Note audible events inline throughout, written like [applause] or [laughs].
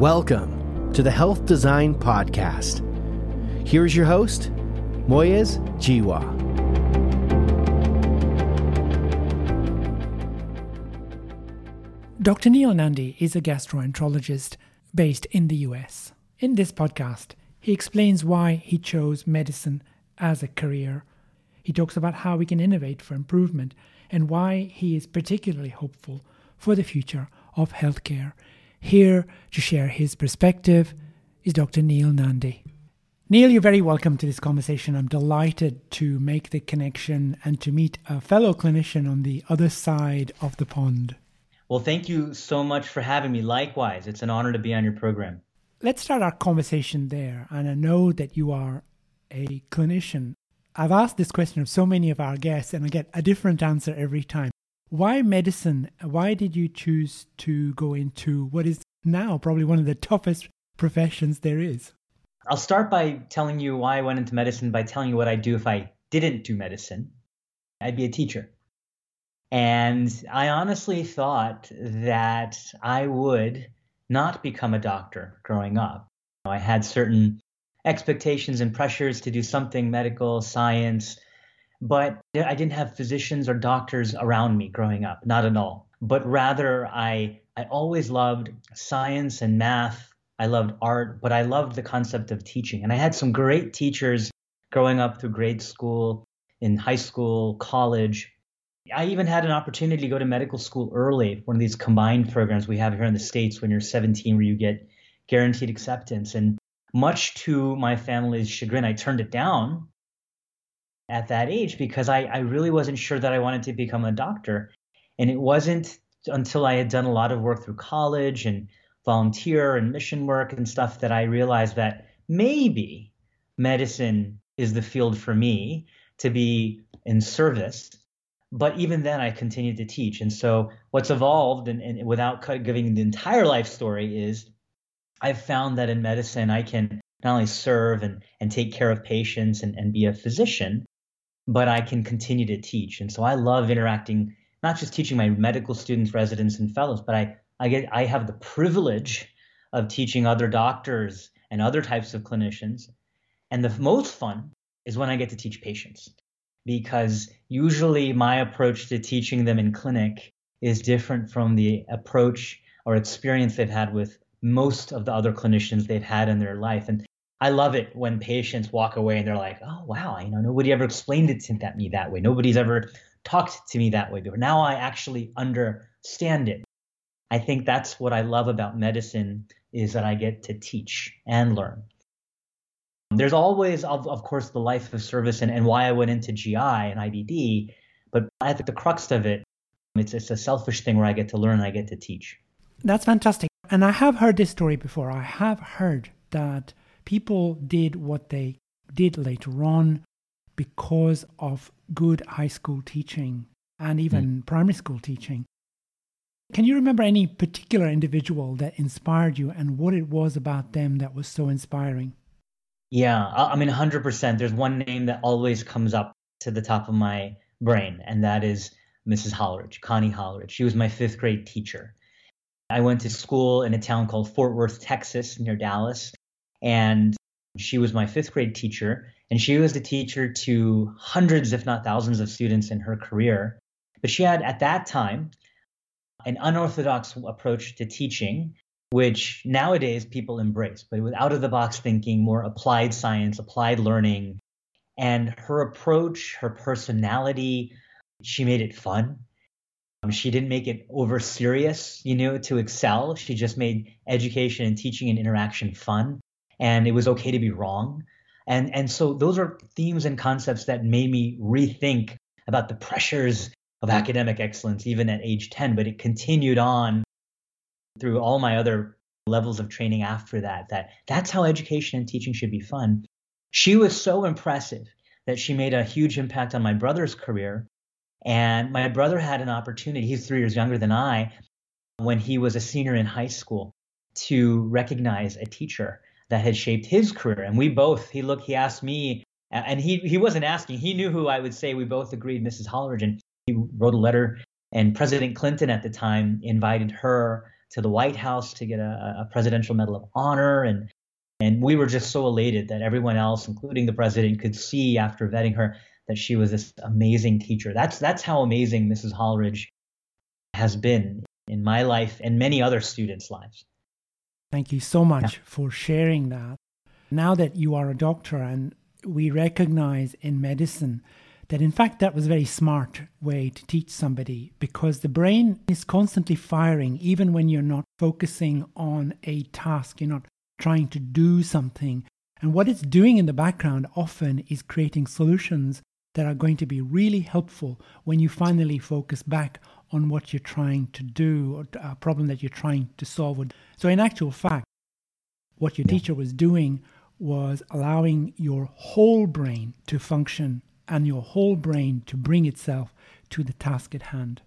Welcome to the Health Design Podcast. Here's your host, Moyez Jiwa. Dr. Neil Nandi is a gastroenterologist based in the US. In this podcast, he explains why he chose medicine as a career. He talks about how we can innovate for improvement and why he is particularly hopeful for the future of healthcare. Here to share his perspective is Dr. Neil Nandi. Neil, you're very welcome to this conversation. I'm delighted to make the connection and to meet a fellow clinician on the other side of the pond. Well, thank you so much for having me. Likewise, it's an honor to be on your program. Let's start our conversation there. And I know that you are a clinician. I've asked this question of so many of our guests, and I get a different answer every time. Why medicine? Why did you choose to go into what is now probably one of the toughest professions there is? I'll start by telling you why I went into medicine by telling you what I'd do if I didn't do medicine. I'd be a teacher. And I honestly thought that I would not become a doctor growing up. I had certain expectations and pressures to do something medical, science, but I didn't have physicians or doctors around me growing up, not at all. But rather, I, I always loved science and math. I loved art, but I loved the concept of teaching. And I had some great teachers growing up through grade school, in high school, college. I even had an opportunity to go to medical school early, one of these combined programs we have here in the States when you're 17, where you get guaranteed acceptance. And much to my family's chagrin, I turned it down at that age because I, I really wasn't sure that I wanted to become a doctor. And it wasn't until I had done a lot of work through college and volunteer and mission work and stuff that I realized that maybe medicine is the field for me to be in service. But even then, I continued to teach. And so, what's evolved, and, and without giving the entire life story, is I've found that in medicine, I can not only serve and, and take care of patients and, and be a physician, but I can continue to teach. And so I love interacting, not just teaching my medical students, residents, and fellows, but I, I get I have the privilege of teaching other doctors and other types of clinicians. And the most fun is when I get to teach patients. Because usually my approach to teaching them in clinic is different from the approach or experience they've had with most of the other clinicians they've had in their life. And I love it when patients walk away and they're like, "Oh wow, you know, nobody ever explained it to me that way. Nobody's ever talked to me that way before. Now I actually understand it." I think that's what I love about medicine is that I get to teach and learn. There's always, of, of course, the life of service and, and why I went into GI and IBD, but I think the crux of it, it's, it's a selfish thing where I get to learn and I get to teach. That's fantastic. And I have heard this story before. I have heard that people did what they did later on because of good high school teaching and even mm. primary school teaching. Can you remember any particular individual that inspired you and what it was about them that was so inspiring? Yeah, I mean, 100%. There's one name that always comes up to the top of my brain, and that is Mrs. Holleridge, Connie Holleridge. She was my fifth grade teacher. I went to school in a town called Fort Worth, Texas, near Dallas. And she was my fifth grade teacher, and she was the teacher to hundreds, if not thousands, of students in her career. But she had, at that time, an unorthodox approach to teaching, which nowadays people embrace, but with out of the box thinking, more applied science, applied learning. And her approach, her personality, she made it fun. Um, she didn't make it over serious, you know, to excel. She just made education and teaching and interaction fun and it was okay to be wrong. And and so those are themes and concepts that made me rethink about the pressures of academic excellence even at age 10, but it continued on through all my other levels of training after that that that's how education and teaching should be fun. She was so impressive that she made a huge impact on my brother's career and my brother had an opportunity, he's 3 years younger than I, when he was a senior in high school to recognize a teacher that had shaped his career. And we both, he looked, he asked me, and he he wasn't asking, he knew who I would say. We both agreed, Mrs. Holleridge, and he wrote a letter. And President Clinton at the time invited her to the White House to get a, a Presidential Medal of Honor. And, and we were just so elated that everyone else, including the president, could see after vetting her that she was this amazing teacher. That's, that's how amazing Mrs. Holleridge has been in my life and many other students' lives. Thank you so much yeah. for sharing that. Now that you are a doctor and we recognize in medicine that in fact that was a very smart way to teach somebody because the brain is constantly firing even when you're not focusing on a task, you're not trying to do something. And what it's doing in the background often is creating solutions that are going to be really helpful when you finally focus back on what you're trying to do or a problem that you're trying to solve. So, in actual fact, what your teacher was doing was allowing your whole brain to function and your whole brain to bring itself to the task at hand.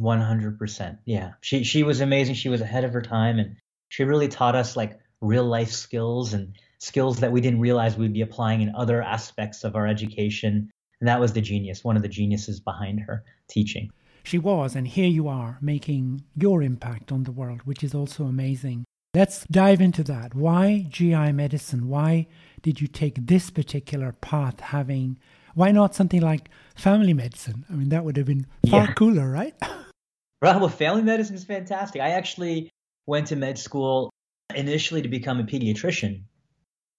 100%. Yeah. She she was amazing. She was ahead of her time and she really taught us like real life skills and skills that we didn't realize we'd be applying in other aspects of our education. And that was the genius, one of the geniuses behind her teaching. She was, and here you are making your impact on the world, which is also amazing. Let's dive into that. Why GI medicine? Why did you take this particular path having why not something like family medicine? I mean that would have been far yeah. cooler, right? [laughs] Right. Well, family medicine is fantastic. I actually went to med school initially to become a pediatrician.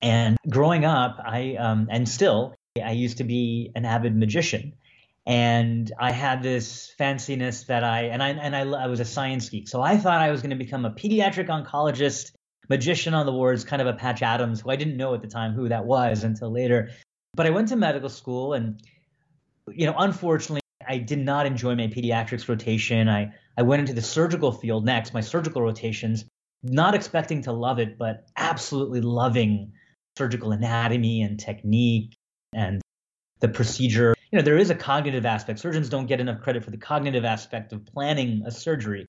And growing up, I um, and still I used to be an avid magician and I had this fanciness that I and I and I, I was a science geek, so I thought I was going to become a pediatric oncologist, magician on the wards, kind of a Patch Adams, who I didn't know at the time who that was until later. But I went to medical school, and you know, unfortunately, I did not enjoy my pediatrics rotation. I I went into the surgical field next, my surgical rotations, not expecting to love it, but absolutely loving surgical anatomy and technique and the procedure you know, there is a cognitive aspect. Surgeons don't get enough credit for the cognitive aspect of planning a surgery.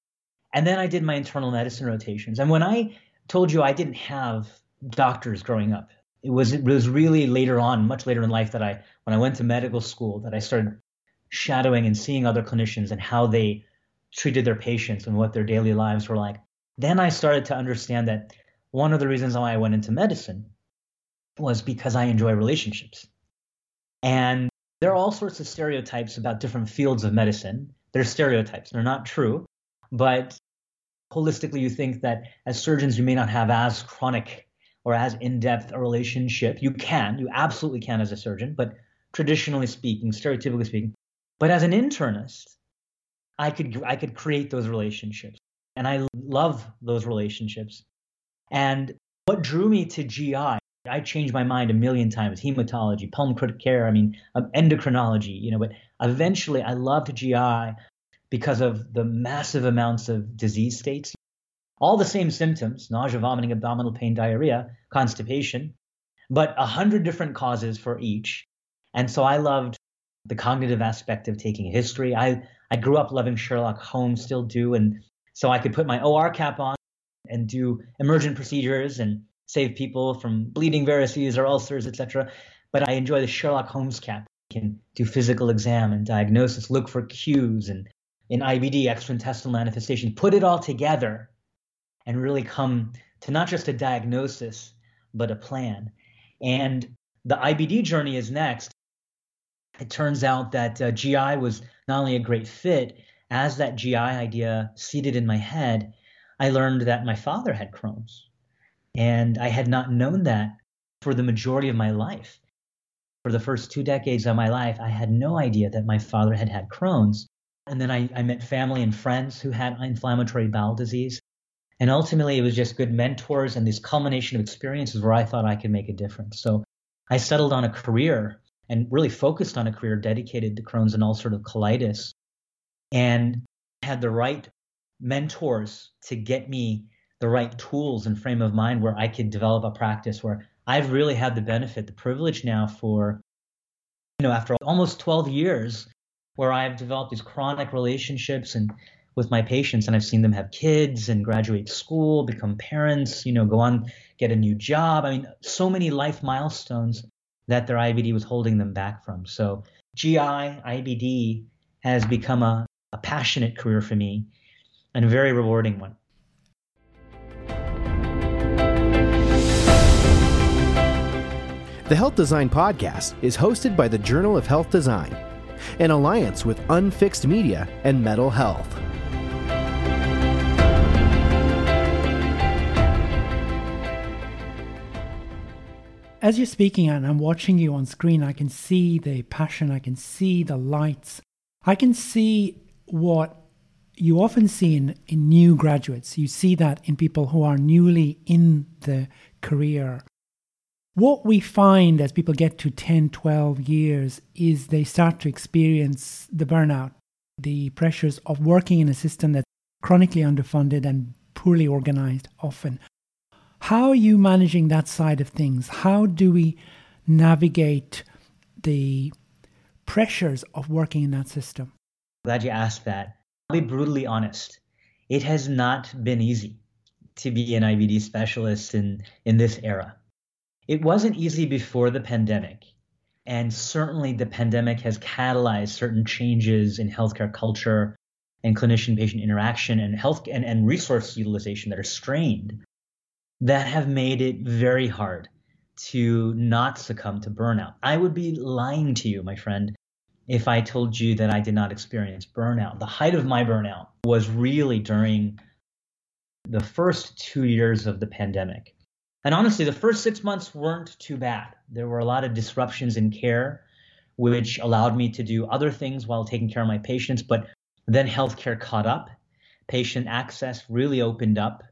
And then I did my internal medicine rotations. And when I told you I didn't have doctors growing up, it was it was really later on, much later in life, that I when I went to medical school that I started shadowing and seeing other clinicians and how they treated their patients and what their daily lives were like. Then I started to understand that one of the reasons why I went into medicine was because I enjoy relationships. And there are all sorts of stereotypes about different fields of medicine. They're stereotypes, they're not true. But holistically, you think that as surgeons, you may not have as chronic or as in depth a relationship. You can, you absolutely can as a surgeon, but traditionally speaking, stereotypically speaking. But as an internist, I could I could create those relationships. And I love those relationships. And what drew me to GI I changed my mind a million times. Hematology, palm pulmonary care, I mean, um, endocrinology, you know, but eventually I loved GI because of the massive amounts of disease states. All the same symptoms nausea, vomiting, abdominal pain, diarrhea, constipation, but a hundred different causes for each. And so I loved the cognitive aspect of taking history. I, I grew up loving Sherlock Holmes, still do. And so I could put my OR cap on and do emergent procedures and save people from bleeding varices or ulcers, etc. But I enjoy the Sherlock Holmes cap. You can do physical exam and diagnosis, look for cues and in IBD, extraintestinal manifestation, put it all together and really come to not just a diagnosis, but a plan. And the IBD journey is next. It turns out that uh, GI was not only a great fit, as that GI idea seeded in my head, I learned that my father had Crohn's. And I had not known that for the majority of my life. For the first two decades of my life, I had no idea that my father had had Crohn's. And then I, I met family and friends who had inflammatory bowel disease. And ultimately, it was just good mentors and this culmination of experiences where I thought I could make a difference. So I settled on a career and really focused on a career dedicated to Crohn's and ulcerative colitis and had the right mentors to get me the right tools and frame of mind where I could develop a practice where I've really had the benefit, the privilege now for, you know, after almost 12 years, where I've developed these chronic relationships and with my patients and I've seen them have kids and graduate school, become parents, you know, go on, get a new job. I mean, so many life milestones that their IBD was holding them back from. So GI, IBD has become a, a passionate career for me and a very rewarding one. The Health Design Podcast is hosted by the Journal of Health Design, an alliance with Unfixed Media and Metal Health. As you're speaking and I'm watching you on screen, I can see the passion, I can see the lights, I can see what you often see in, in new graduates. You see that in people who are newly in the career. What we find as people get to 10, 12 years is they start to experience the burnout, the pressures of working in a system that's chronically underfunded and poorly organized often. How are you managing that side of things? How do we navigate the pressures of working in that system? Glad you asked that. I'll be brutally honest. It has not been easy to be an IBD specialist in, in this era. It wasn't easy before the pandemic. And certainly the pandemic has catalyzed certain changes in healthcare culture and clinician patient interaction and health and, and resource utilization that are strained that have made it very hard to not succumb to burnout. I would be lying to you, my friend, if I told you that I did not experience burnout. The height of my burnout was really during the first two years of the pandemic. And honestly, the first six months weren't too bad. There were a lot of disruptions in care, which allowed me to do other things while taking care of my patients. But then healthcare caught up, patient access really opened up.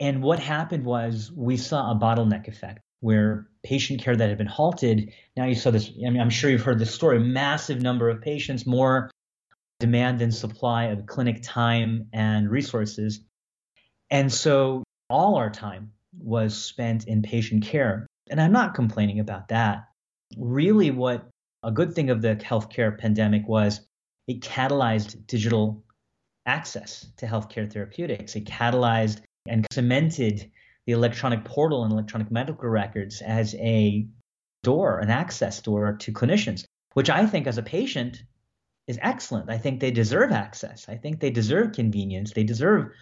And what happened was we saw a bottleneck effect where patient care that had been halted, now you saw this, I mean, I'm sure you've heard this story, massive number of patients, more demand and supply of clinic time and resources. And so all our time was spent in patient care. And I'm not complaining about that. Really, what a good thing of the healthcare pandemic was it catalyzed digital access to healthcare therapeutics. It catalyzed and cemented the electronic portal and electronic medical records as a door, an access door to clinicians, which I think as a patient is excellent. I think they deserve access. I think they deserve convenience. They deserve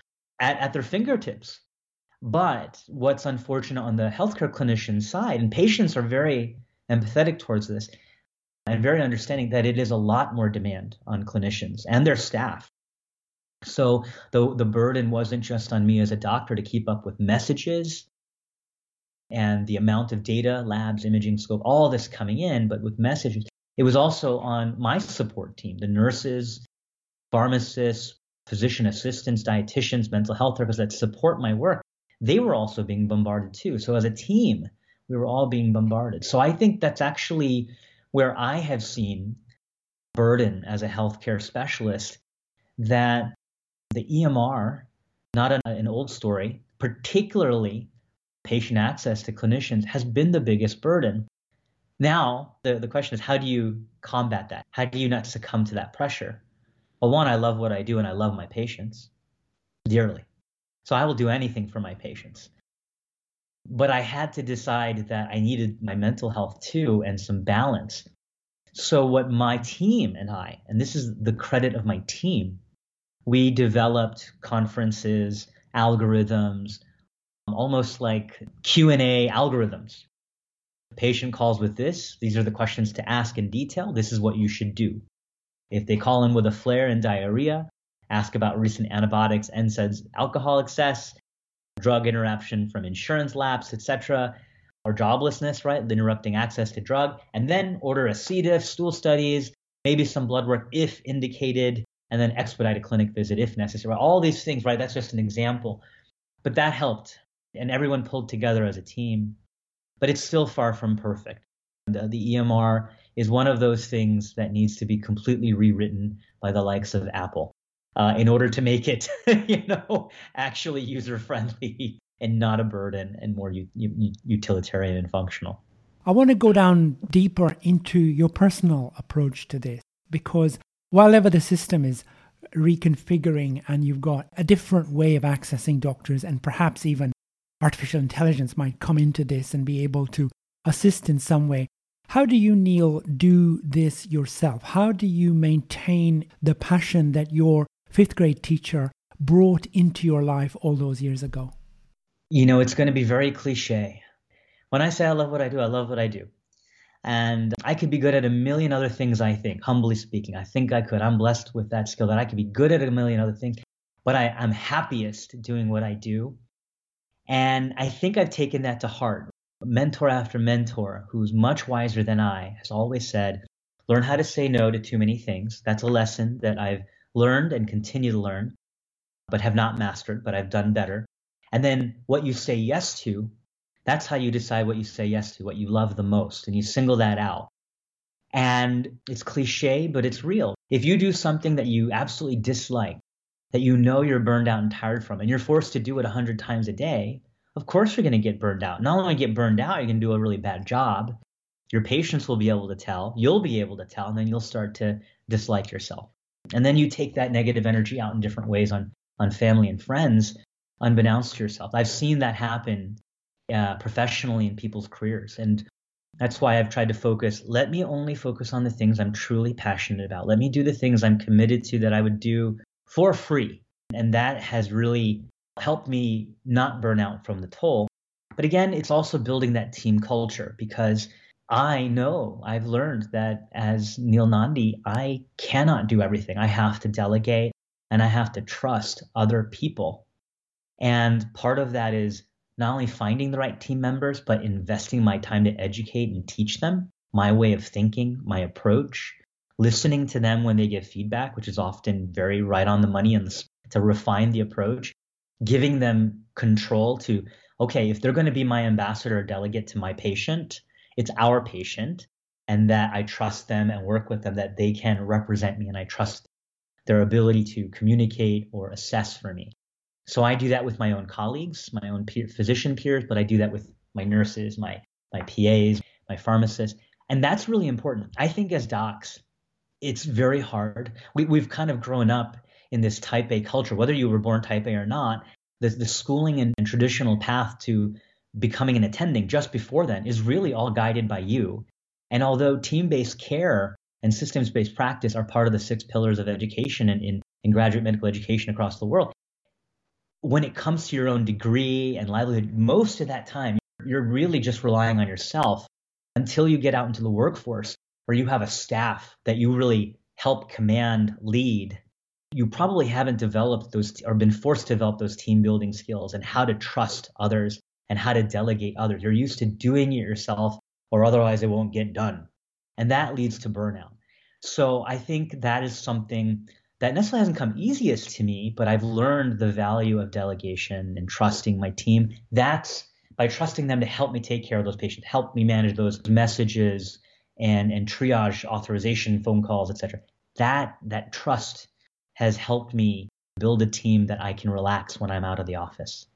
at, at their fingertips. But what's unfortunate on the healthcare clinician side, and patients are very empathetic towards this and very understanding that it is a lot more demand on clinicians and their staff so the the burden wasn't just on me as a doctor to keep up with messages and the amount of data, labs, imaging scope, all this coming in, but with messages, it was also on my support team, the nurses, pharmacists, physician assistants, dietitians, mental health therapists that support my work. They were also being bombarded too. So as a team, we were all being bombarded. So I think that's actually where I have seen burden as a healthcare specialist that the EMR, not an, an old story, particularly patient access to clinicians, has been the biggest burden. Now, the, the question is how do you combat that? How do you not succumb to that pressure? Well, one, I love what I do and I love my patients dearly. So I will do anything for my patients. But I had to decide that I needed my mental health too and some balance. So, what my team and I, and this is the credit of my team, we developed conferences, algorithms, almost like Q&A algorithms. The patient calls with this, these are the questions to ask in detail. This is what you should do. If they call in with a flare and diarrhea, ask about recent antibiotics, NSAIDs, alcohol excess, drug interruption from insurance lapse, etc., or joblessness, right? The Interrupting access to drug, and then order a C. diff, stool studies, maybe some blood work if indicated, and then expedite a clinic visit if necessary. All these things, right? That's just an example. But that helped, and everyone pulled together as a team. But it's still far from perfect. The, the EMR is one of those things that needs to be completely rewritten by the likes of Apple uh, in order to make it, [laughs] you know, actually user friendly [laughs] and not a burden and more u- u- utilitarian and functional. I want to go down deeper into your personal approach to this because while ever the system is reconfiguring and you've got a different way of accessing doctors and perhaps even artificial intelligence might come into this and be able to assist in some way. How do you, Neil, do this yourself? How do you maintain the passion that your fifth grade teacher brought into your life all those years ago? You know, it's going to be very cliche. When I say I love what I do, I love what I do. And I could be good at a million other things, I think, humbly speaking. I think I could. I'm blessed with that skill that I could be good at a million other things, but I, I'm happiest doing what I do. And I think I've taken that to heart. Mentor after mentor, who's much wiser than I, has always said, learn how to say no to too many things. That's a lesson that I've learned and continue to learn, but have not mastered, but I've done better. And then what you say yes to, that's how you decide what you say yes to, what you love the most, and you single that out. And it's cliche, but it's real. If you do something that you absolutely dislike, that you know you're burned out and tired from, and you're forced to do it 100 times a day, of course you're going to get burned out. Not only get burned out, you're going to do a really bad job. Your patients will be able to tell, you'll be able to tell, and then you'll start to dislike yourself. And then you take that negative energy out in different ways on, on family and friends, unbeknownst to yourself. I've seen that happen uh, professionally in people's careers. And that's why I've tried to focus. Let me only focus on the things I'm truly passionate about. Let me do the things I'm committed to that I would do for free. And that has really helped me not burn out from the toll. But again, it's also building that team culture because I know I've learned that as Neil Nandi, I cannot do everything. I have to delegate and I have to trust other people. And part of that is not only finding the right team members, but investing my time to educate and teach them my way of thinking, my approach, listening to them when they give feedback, which is often very right on the money and to refine the approach, giving them control to, okay, if they're going to be my ambassador or delegate to my patient, it's our patient, and that I trust them and work with them, that they can represent me and I trust their ability to communicate or assess for me. So I do that with my own colleagues, my own peer, physician peers, but I do that with my nurses, my my PAs, my pharmacists, and that's really important. I think as docs, it's very hard. We, we've kind of grown up in this type A culture, whether you were born type A or not. The, the schooling and, and traditional path to becoming an attending just before then is really all guided by you. And although team based care and systems based practice are part of the six pillars of education in, in, in graduate medical education across the world, when it comes to your own degree and livelihood, most of that time, you're really just relying on yourself until you get out into the workforce where you have a staff that you really help command, lead. You probably haven't developed those or been forced to develop those team building skills and how to trust others and how to delegate others. You're used to doing it yourself or otherwise it won't get done. And that leads to burnout. So I think that is something that necessarily hasn't come easiest to me, but I've learned the value of delegation and trusting my team. That's by trusting them to help me take care of those patients, help me manage those messages and and triage authorization phone calls, etc. That that trust has helped me build a team that I can relax when I'm out of the office.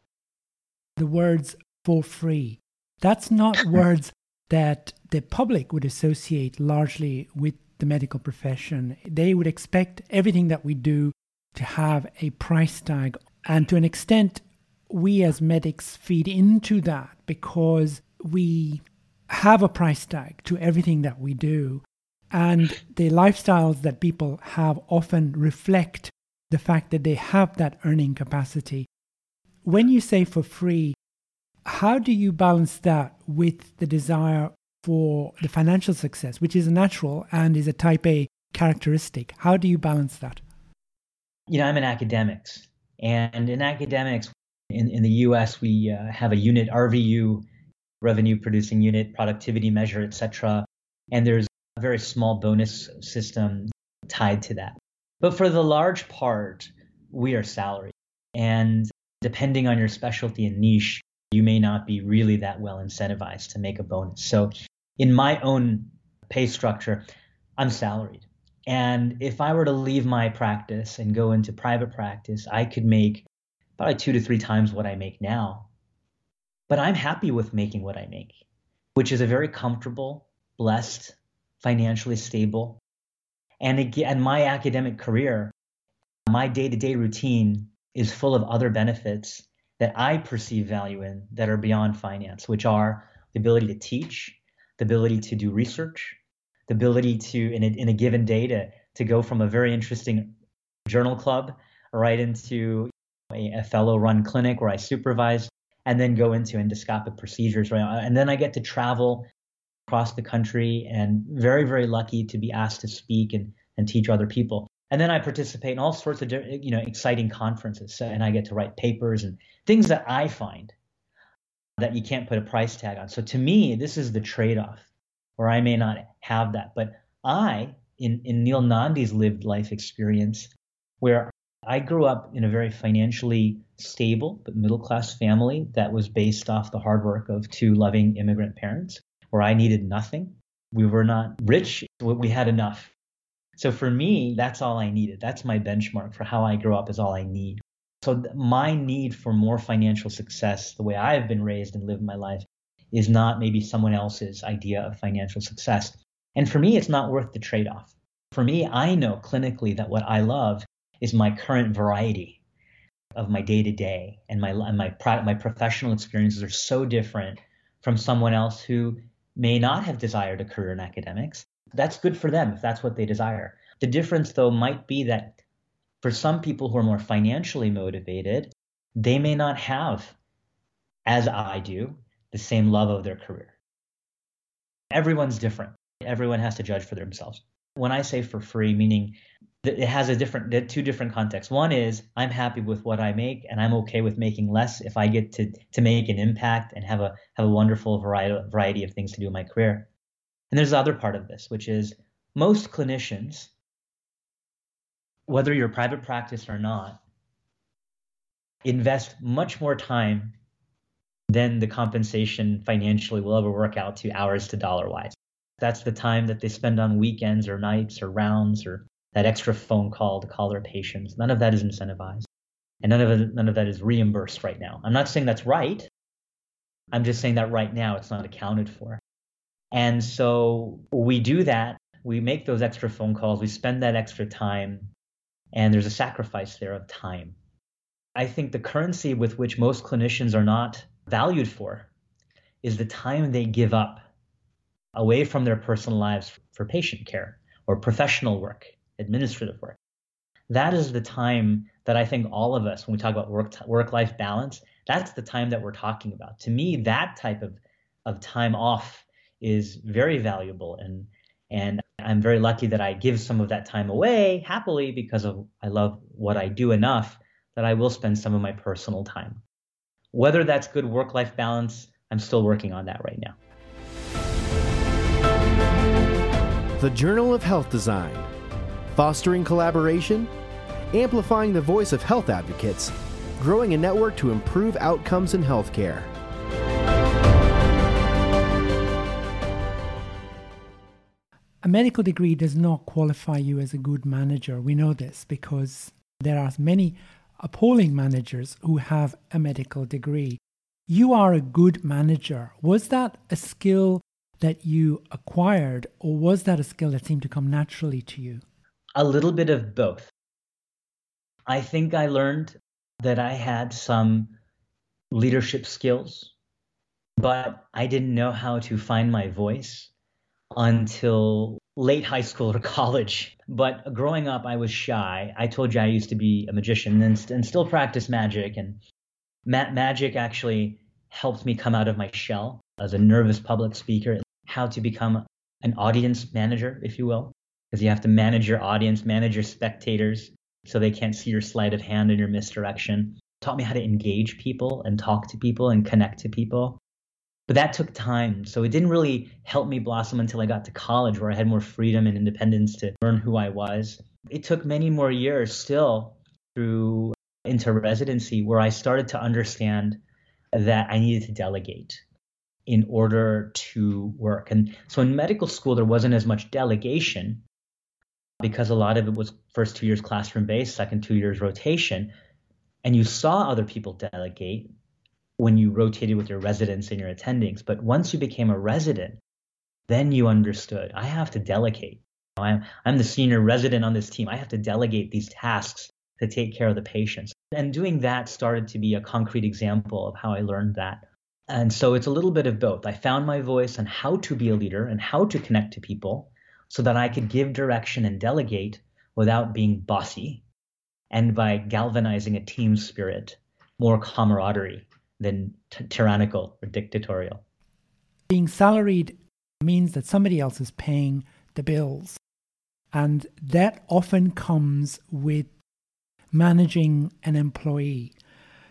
The words for free. That's not [coughs] words that the public would associate largely with the medical profession. They would expect everything that we do to have a price tag. And to an extent, we as medics feed into that because we have a price tag to everything that we do. And the lifestyles that people have often reflect the fact that they have that earning capacity. When you say for free, how do you balance that with the desire for the financial success, which is natural and is a type A characteristic. How do you balance that? You know, I'm in academics, and in academics, in, in the US, we uh, have a unit, RVU, revenue producing unit, productivity measure, etc. And there's a very small bonus system tied to that. But for the large part, we are salaried. And depending on your specialty and niche, you may not be really that well incentivized to make a bonus. So in my own pay structure, I'm salaried. And if I were to leave my practice and go into private practice, I could make probably two to three times what I make now. But I'm happy with making what I make, which is a very comfortable, blessed, financially stable. And again, my academic career, my day to day routine is full of other benefits that I perceive value in that are beyond finance, which are the ability to teach, the ability to do research, the ability to, in a, in a given day, to, to go from a very interesting journal club right into a, a fellow run clinic where I supervise, and then go into endoscopic procedures. Right? Uh, and then I get to travel across the country and very, very lucky to be asked to speak and, and teach other people. And then I participate in all sorts of you know exciting conferences, and I get to write papers and things that I find that you can't put a price tag on. So to me, this is the trade-off, where I may not have that, but I, in in Neil Nandi's lived life experience, where I grew up in a very financially stable but middle class family that was based off the hard work of two loving immigrant parents, where I needed nothing. We were not rich, we had enough. So for me, that's all I needed. That's my benchmark for how I grow up is all I need. So my need for more financial success, the way I've been raised and lived my life, is not maybe someone else's idea of financial success. And for me, it's not worth the trade off. For me, I know clinically that what I love is my current variety of my day to day, and my and my my professional experiences are so different from someone else who may not have desired a career in academics that's good for them if that's what they desire. The difference, though, might be that for some people who are more financially motivated, they may not have, as I do, the same love of their career. Everyone's different. Everyone has to judge for themselves. When I say for free, meaning it has a different, two different contexts. One is I'm happy with what I make, and I'm okay with making less if I get to to make an impact and have a have a wonderful variety variety of things to do in my career. And there's the other part of this, which is most clinicians, whether you're private practice or not, invest much more time than the compensation financially will ever work out to hours to dollar wise. That's the time that they spend on weekends or nights or rounds or that extra phone call to call their patients. None of that is incentivized. And none of it, none of that is reimbursed right now. I'm not saying that's right. I'm just saying that right now it's not accounted for. And so we do that. We make those extra phone calls. We spend that extra time. And there's a sacrifice there of time. I think the currency with which most clinicians are not valued for is the time they give up away from their personal lives for patient care or professional work, administrative work. That is the time that I think all of us, when we talk about work work life balance, that's the time that we're talking about. To me, that type of of time off is very valuable and and I'm very lucky that I give some of that time away happily because of I love what I do enough that I will spend some of my personal time. Whether that's good work life balance, I'm still working on that right now. The Journal of Health Design, fostering collaboration, amplifying the voice of health advocates, growing a network to improve outcomes in healthcare. A medical degree does not qualify you as a good manager. We know this because there are many appalling managers who have a medical degree. You are a good manager. Was that a skill that you acquired, or was that a skill that seemed to come naturally to you? A little bit of both. I think I learned that I had some leadership skills, but I didn't know how to find my voice until late high school or [laughs] college. But growing up, I was shy. I told you I used to be a magician and, and still practice magic. And ma- magic actually helped me come out of my shell as a nervous public speaker, how to become an audience manager, if you will, because you have to manage your audience, manage your spectators so they can't see your sleight of hand and your misdirection. Taught me how to engage people and talk to people and connect to people. But that took time. So it didn't really help me blossom until I got to college where I had more freedom and independence to learn who I was. It took many more years still through into residency where I started to understand that I needed to delegate in order to work. And so in medical school, there wasn't as much delegation because a lot of it was first two years classroom based, second two years rotation. And you saw other people delegate, when you rotated with your residents and your attendings. But once you became a resident, then you understood I have to delegate. I'm, I'm the senior resident on this team. I have to delegate these tasks to take care of the patients. And doing that started to be a concrete example of how I learned that. And so it's a little bit of both. I found my voice on how to be a leader and how to connect to people so that I could give direction and delegate without being bossy and by galvanizing a team spirit, more camaraderie than t- tyrannical or dictatorial. Being salaried means that somebody else is paying the bills. And that often comes with managing an employee.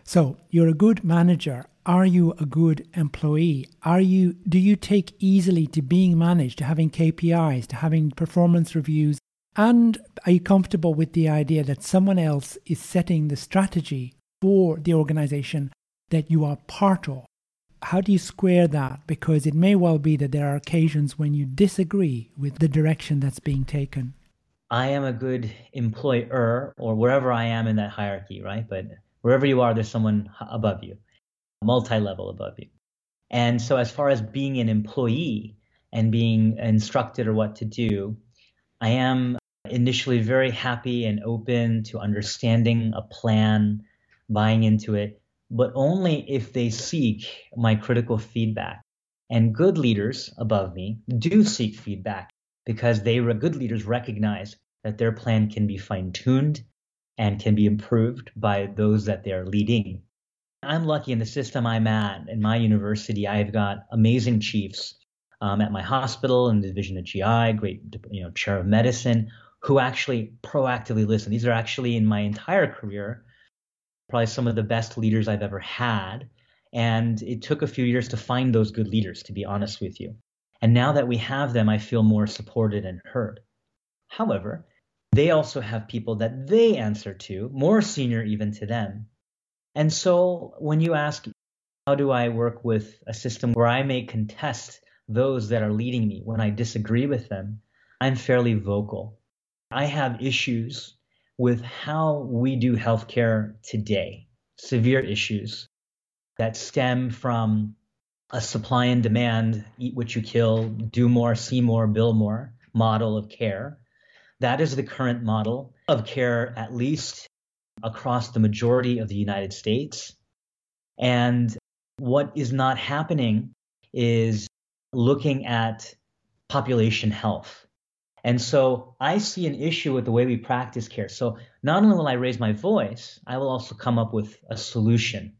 So you're a good manager. Are you a good employee? Are you do you take easily to being managed, to having KPIs, to having performance reviews? And are you comfortable with the idea that someone else is setting the strategy for the organization that you are part of? How do you square that? Because it may well be that there are occasions when you disagree with the direction that's being taken. I am a good employer or wherever I am in that hierarchy, right? But wherever you are, there's someone above you, multi level above you. And so, as far as being an employee and being instructed or what to do, I am initially very happy and open to understanding a plan, buying into it, but only if they seek my critical feedback. And good leaders above me do seek feedback because they good leaders recognize that their plan can be fine tuned and can be improved by those that they're leading. I'm lucky in the system I'm at in my university. I've got amazing chiefs um, at my hospital in the division of GI, great you know chair of medicine, who actually proactively listen. These are actually in my entire career probably some of the best leaders I've ever had. And it took a few years to find those good leaders, to be honest with you. And now that we have them, I feel more supported and heard. However, they also have people that they answer to, more senior even to them. And so when you ask, how do I work with a system where I may contest those that are leading me when I disagree with them, I'm fairly vocal. I have issues with how we do healthcare today, severe issues that stem from a supply and demand, eat what you kill, do more, see more, bill more model of care. That is the current model of care, at least across the majority of the United States. And what is not happening is looking at population health. And so I see an issue with the way we practice care. So not only will I raise my voice, I will also come up with a solution.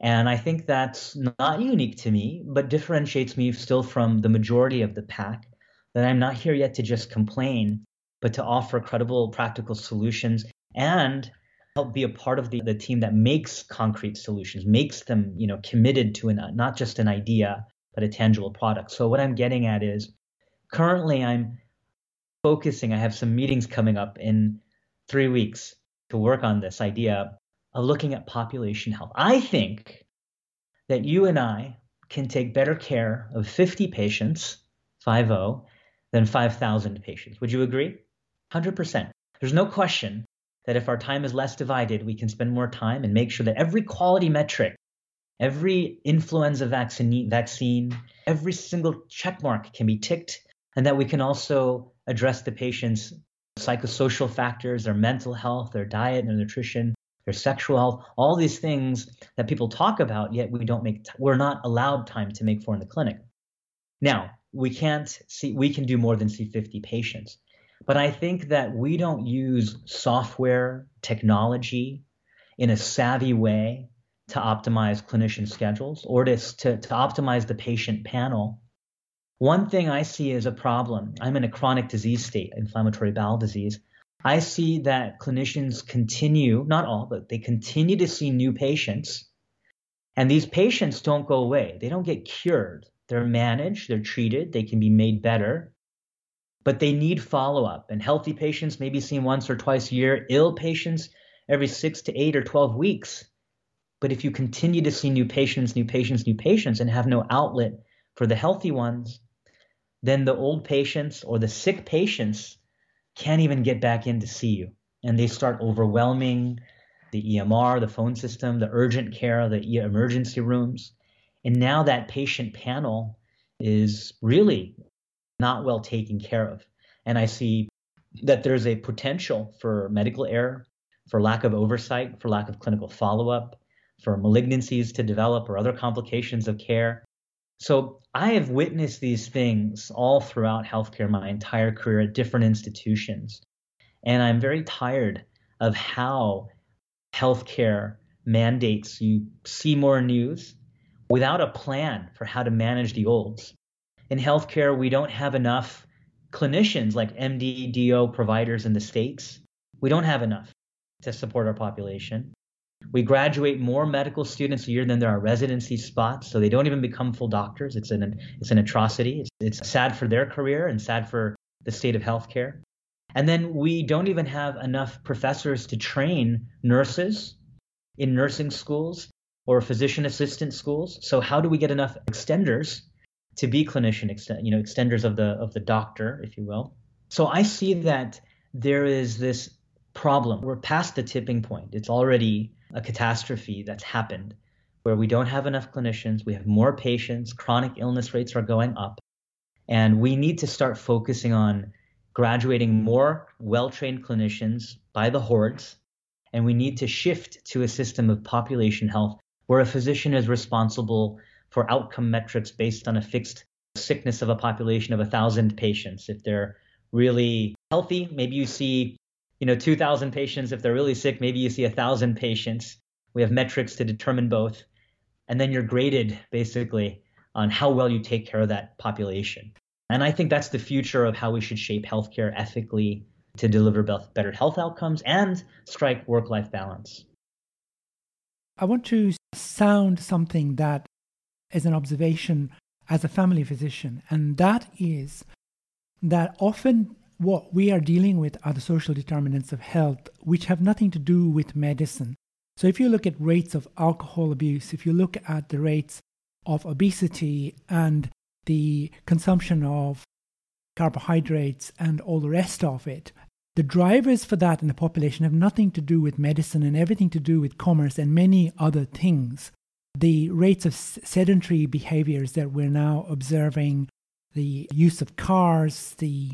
And I think that's not unique to me, but differentiates me still from the majority of the pack that I'm not here yet to just complain, but to offer credible, practical solutions and help be a part of the, the team that makes concrete solutions, makes them, you know, committed to an, not just an idea, but a tangible product. So what I'm getting at is currently I'm focusing. I have some meetings coming up in three weeks to work on this idea of looking at population health. I think that you and I can take better care of 50 patients, 5 than 5,000 patients. Would you agree? 100%. There's no question that if our time is less divided, we can spend more time and make sure that every quality metric, every influenza vaccine, vaccine every single check mark can be ticked, and that we can also address the patient's psychosocial factors, their mental health, their diet, their nutrition, their sexual health, all these things that people talk about, yet we don't make, we're not allowed time to make for in the clinic. Now, we can't see, we can do more than see 50 patients. But I think that we don't use software technology in a savvy way to optimize clinician schedules or to, to, to optimize the patient panel one thing I see as a problem, I'm in a chronic disease state, inflammatory bowel disease. I see that clinicians continue, not all, but they continue to see new patients. And these patients don't go away. They don't get cured. They're managed, they're treated, they can be made better, but they need follow up. And healthy patients may be seen once or twice a year, ill patients every six to eight or 12 weeks. But if you continue to see new patients, new patients, new patients, and have no outlet for the healthy ones, then the old patients or the sick patients can't even get back in to see you. And they start overwhelming the EMR, the phone system, the urgent care, the emergency rooms. And now that patient panel is really not well taken care of. And I see that there's a potential for medical error, for lack of oversight, for lack of clinical follow up, for malignancies to develop or other complications of care. So I have witnessed these things all throughout healthcare my entire career at different institutions. And I'm very tired of how healthcare mandates you see more news without a plan for how to manage the olds. in healthcare, we don't have enough clinicians like MD, DO providers in the States. We don't have enough to support our population. We graduate more medical students a year than there are residency spots, so they don't even become full doctors. It's an it's an atrocity. It's, it's sad for their career and sad for the state of healthcare. And then we don't even have enough professors to train nurses in nursing schools or physician assistant schools. So how do we get enough extenders to be clinician, extend, you know, extenders of the of the doctor, if you will? So I see that there is this problem. We're past the tipping point. It's already a catastrophe that's happened where we don't have enough clinicians, we have more patients, chronic illness rates are going up, and we need to start focusing on graduating more well trained clinicians by the hordes, and we need to shift to a system of population health where a physician is responsible for outcome metrics based on a fixed sickness of a population of a thousand patients. If they're really healthy, maybe you see you know 2000 patients. If they're really sick maybe you see 1000 patients. We have metrics to determine both. And then you're graded basically on how well you take care of that population. And i think that's the future of how we should shape healthcare ethically to deliver better health outcomes and strike work life balance. I want to sound something that is an observation as a family physician. And that is that often what we are dealing with are the social determinants of health, which have nothing to do with medicine. So, if you look at rates of alcohol abuse, if you look at the rates of obesity and the consumption of carbohydrates and all the rest of it, the drivers for that in the population have nothing to do with medicine and everything to do with commerce and many other things. The rates of sedentary behaviors that we're now observing, the use of cars, the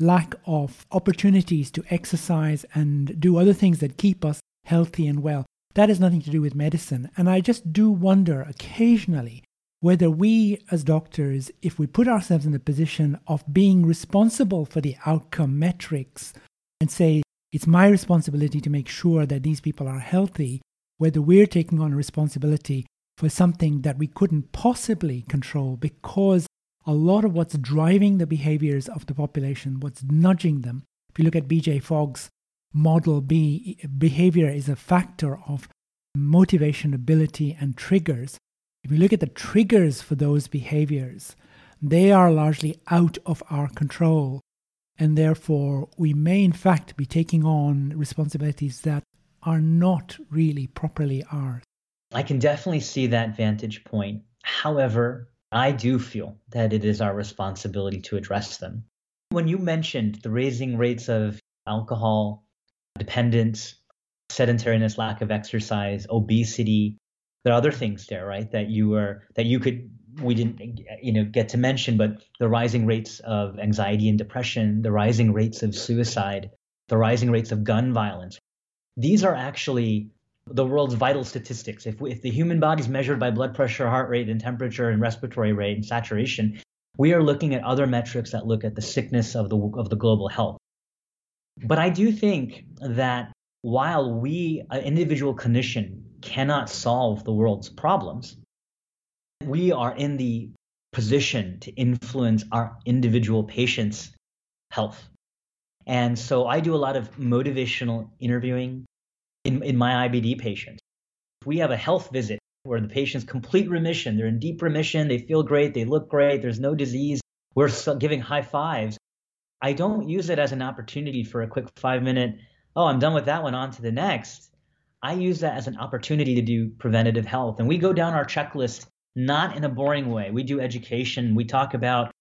lack of opportunities to exercise and do other things that keep us healthy and well. That has nothing to do with medicine. And I just do wonder occasionally whether we as doctors, if we put ourselves in the position of being responsible for the outcome metrics and say, it's my responsibility to make sure that these people are healthy, whether we're taking on a responsibility for something that we couldn't possibly control because a lot of what's driving the behaviors of the population, what's nudging them. If you look at BJ Fogg's model B, behavior is a factor of motivation, ability, and triggers. If you look at the triggers for those behaviors, they are largely out of our control. And therefore, we may in fact be taking on responsibilities that are not really properly ours. I can definitely see that vantage point. However, I do feel that it is our responsibility to address them. When you mentioned the raising rates of alcohol dependence, sedentariness, lack of exercise, obesity, there are other things there, right? That you were that you could we didn't you know get to mention, but the rising rates of anxiety and depression, the rising rates of suicide, the rising rates of gun violence. These are actually the world's vital statistics. If, we, if the human body is measured by blood pressure, heart rate, and temperature, and respiratory rate and saturation, we are looking at other metrics that look at the sickness of the of the global health. But I do think that while we, an individual clinician, cannot solve the world's problems, we are in the position to influence our individual patients' health. And so I do a lot of motivational interviewing in, in my IBD patients. If we have a health visit where the patient's complete remission, they're in deep remission, they feel great, they look great, there's no disease, we're giving high fives. I don't use it as an opportunity for a quick five minute, oh, I'm done with that one, on to the next. I use that as an opportunity to do preventative health. And we go down our checklist not in a boring way. We do education, we talk about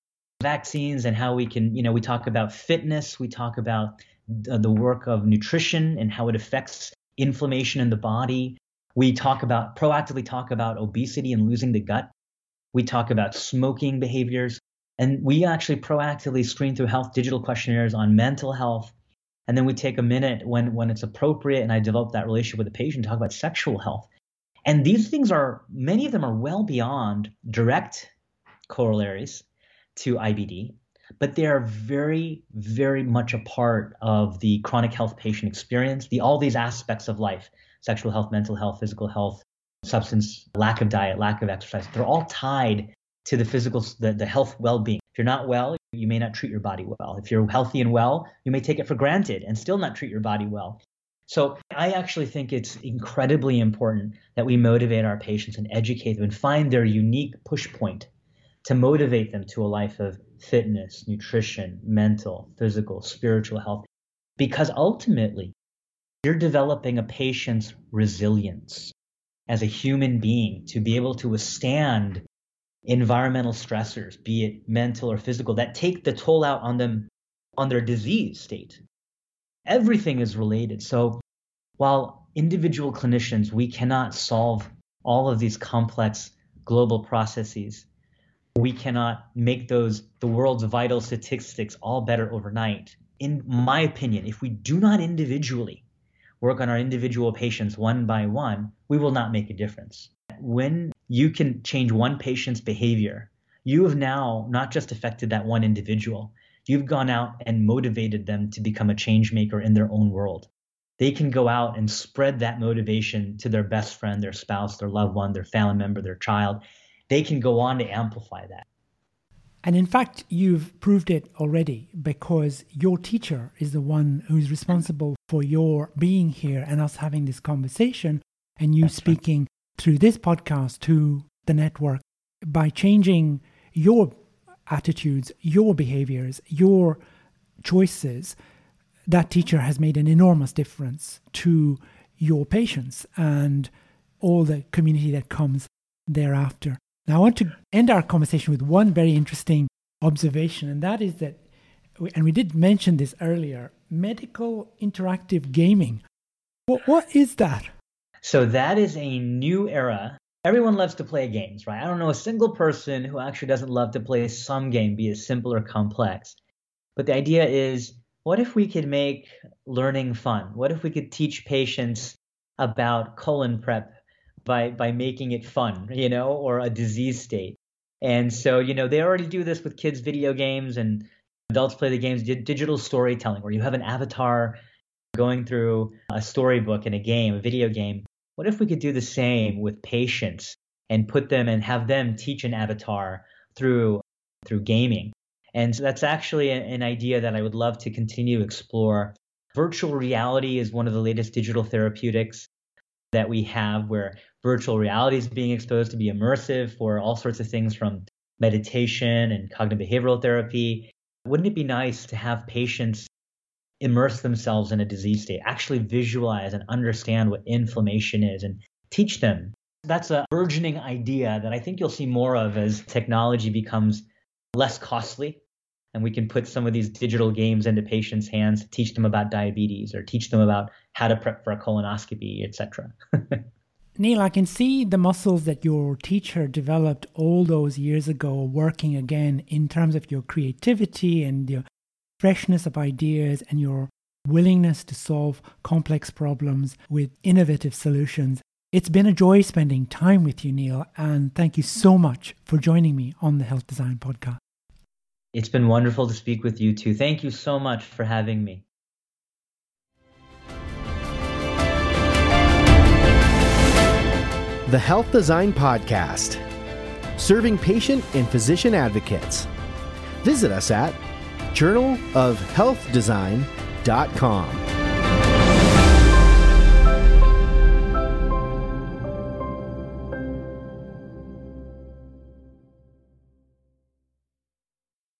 vaccines and how we can, you know, we talk about fitness, we talk about the work of nutrition and how it affects inflammation in the body. We talk about proactively talk about obesity and losing the gut. We talk about smoking behaviors. And we actually proactively screen through health digital questionnaires on mental health. And then we take a minute when, when it's appropriate and I develop that relationship with the patient, talk about sexual health. And these things are, many of them are well beyond direct corollaries to IBD but they are very, very much a part of the chronic health patient experience, the all these aspects of life, sexual health, mental health, physical health, substance, lack of diet, lack of exercise, they're all tied to the physical, the, the health well being. If you're not well, you may not treat your body well. If you're healthy and well, you may take it for granted and still not treat your body well. So I actually think it's incredibly important that we motivate our patients and educate them and find their unique push point to motivate them to a life of fitness, nutrition, mental, physical, spiritual health. Because ultimately, you're developing a patient's resilience as a human being to be able to withstand environmental stressors, be it mental or physical, that take the toll out on them on their disease state. Everything is related. So while individual clinicians, we cannot solve all of these complex global processes, we cannot make those the world's vital statistics all better overnight. In my opinion, if we do not individually work on our individual patients one by one, we will not make a difference. When you can change one patient's behavior, you have now not just affected that one individual, you've gone out and motivated them to become a change maker in their own world. They can go out and spread that motivation to their best friend, their spouse, their loved one, their family member, their child. They can go on to amplify that. And in fact, you've proved it already because your teacher is the one who's responsible for your being here and us having this conversation and you That's speaking right. through this podcast to the network by changing your attitudes, your behaviors, your choices. That teacher has made an enormous difference to your patients and all the community that comes thereafter. Now, I want to end our conversation with one very interesting observation, and that is that, and we did mention this earlier medical interactive gaming. What, what is that? So, that is a new era. Everyone loves to play games, right? I don't know a single person who actually doesn't love to play some game, be it simple or complex. But the idea is what if we could make learning fun? What if we could teach patients about colon prep by by making it fun, you know, or a disease state. And so, you know, they already do this with kids' video games and adults play the games, digital storytelling, where you have an avatar going through a storybook in a game, a video game. What if we could do the same with patients and put them and have them teach an avatar through through gaming? And so that's actually an idea that I would love to continue to explore. Virtual reality is one of the latest digital therapeutics that we have where virtual reality is being exposed to be immersive for all sorts of things from meditation and cognitive behavioral therapy. Wouldn't it be nice to have patients immerse themselves in a disease state, actually visualize and understand what inflammation is and teach them? That's a burgeoning idea that I think you'll see more of as technology becomes less costly and we can put some of these digital games into patients' hands, teach them about diabetes or teach them about how to prep for a colonoscopy, etc. [laughs] Neil, I can see the muscles that your teacher developed all those years ago working again in terms of your creativity and your freshness of ideas and your willingness to solve complex problems with innovative solutions. It's been a joy spending time with you, Neil, and thank you so much for joining me on the Health Design Podcast. It's been wonderful to speak with you too. Thank you so much for having me. The Health Design Podcast, serving patient and physician advocates. Visit us at journalofhealthdesign.com.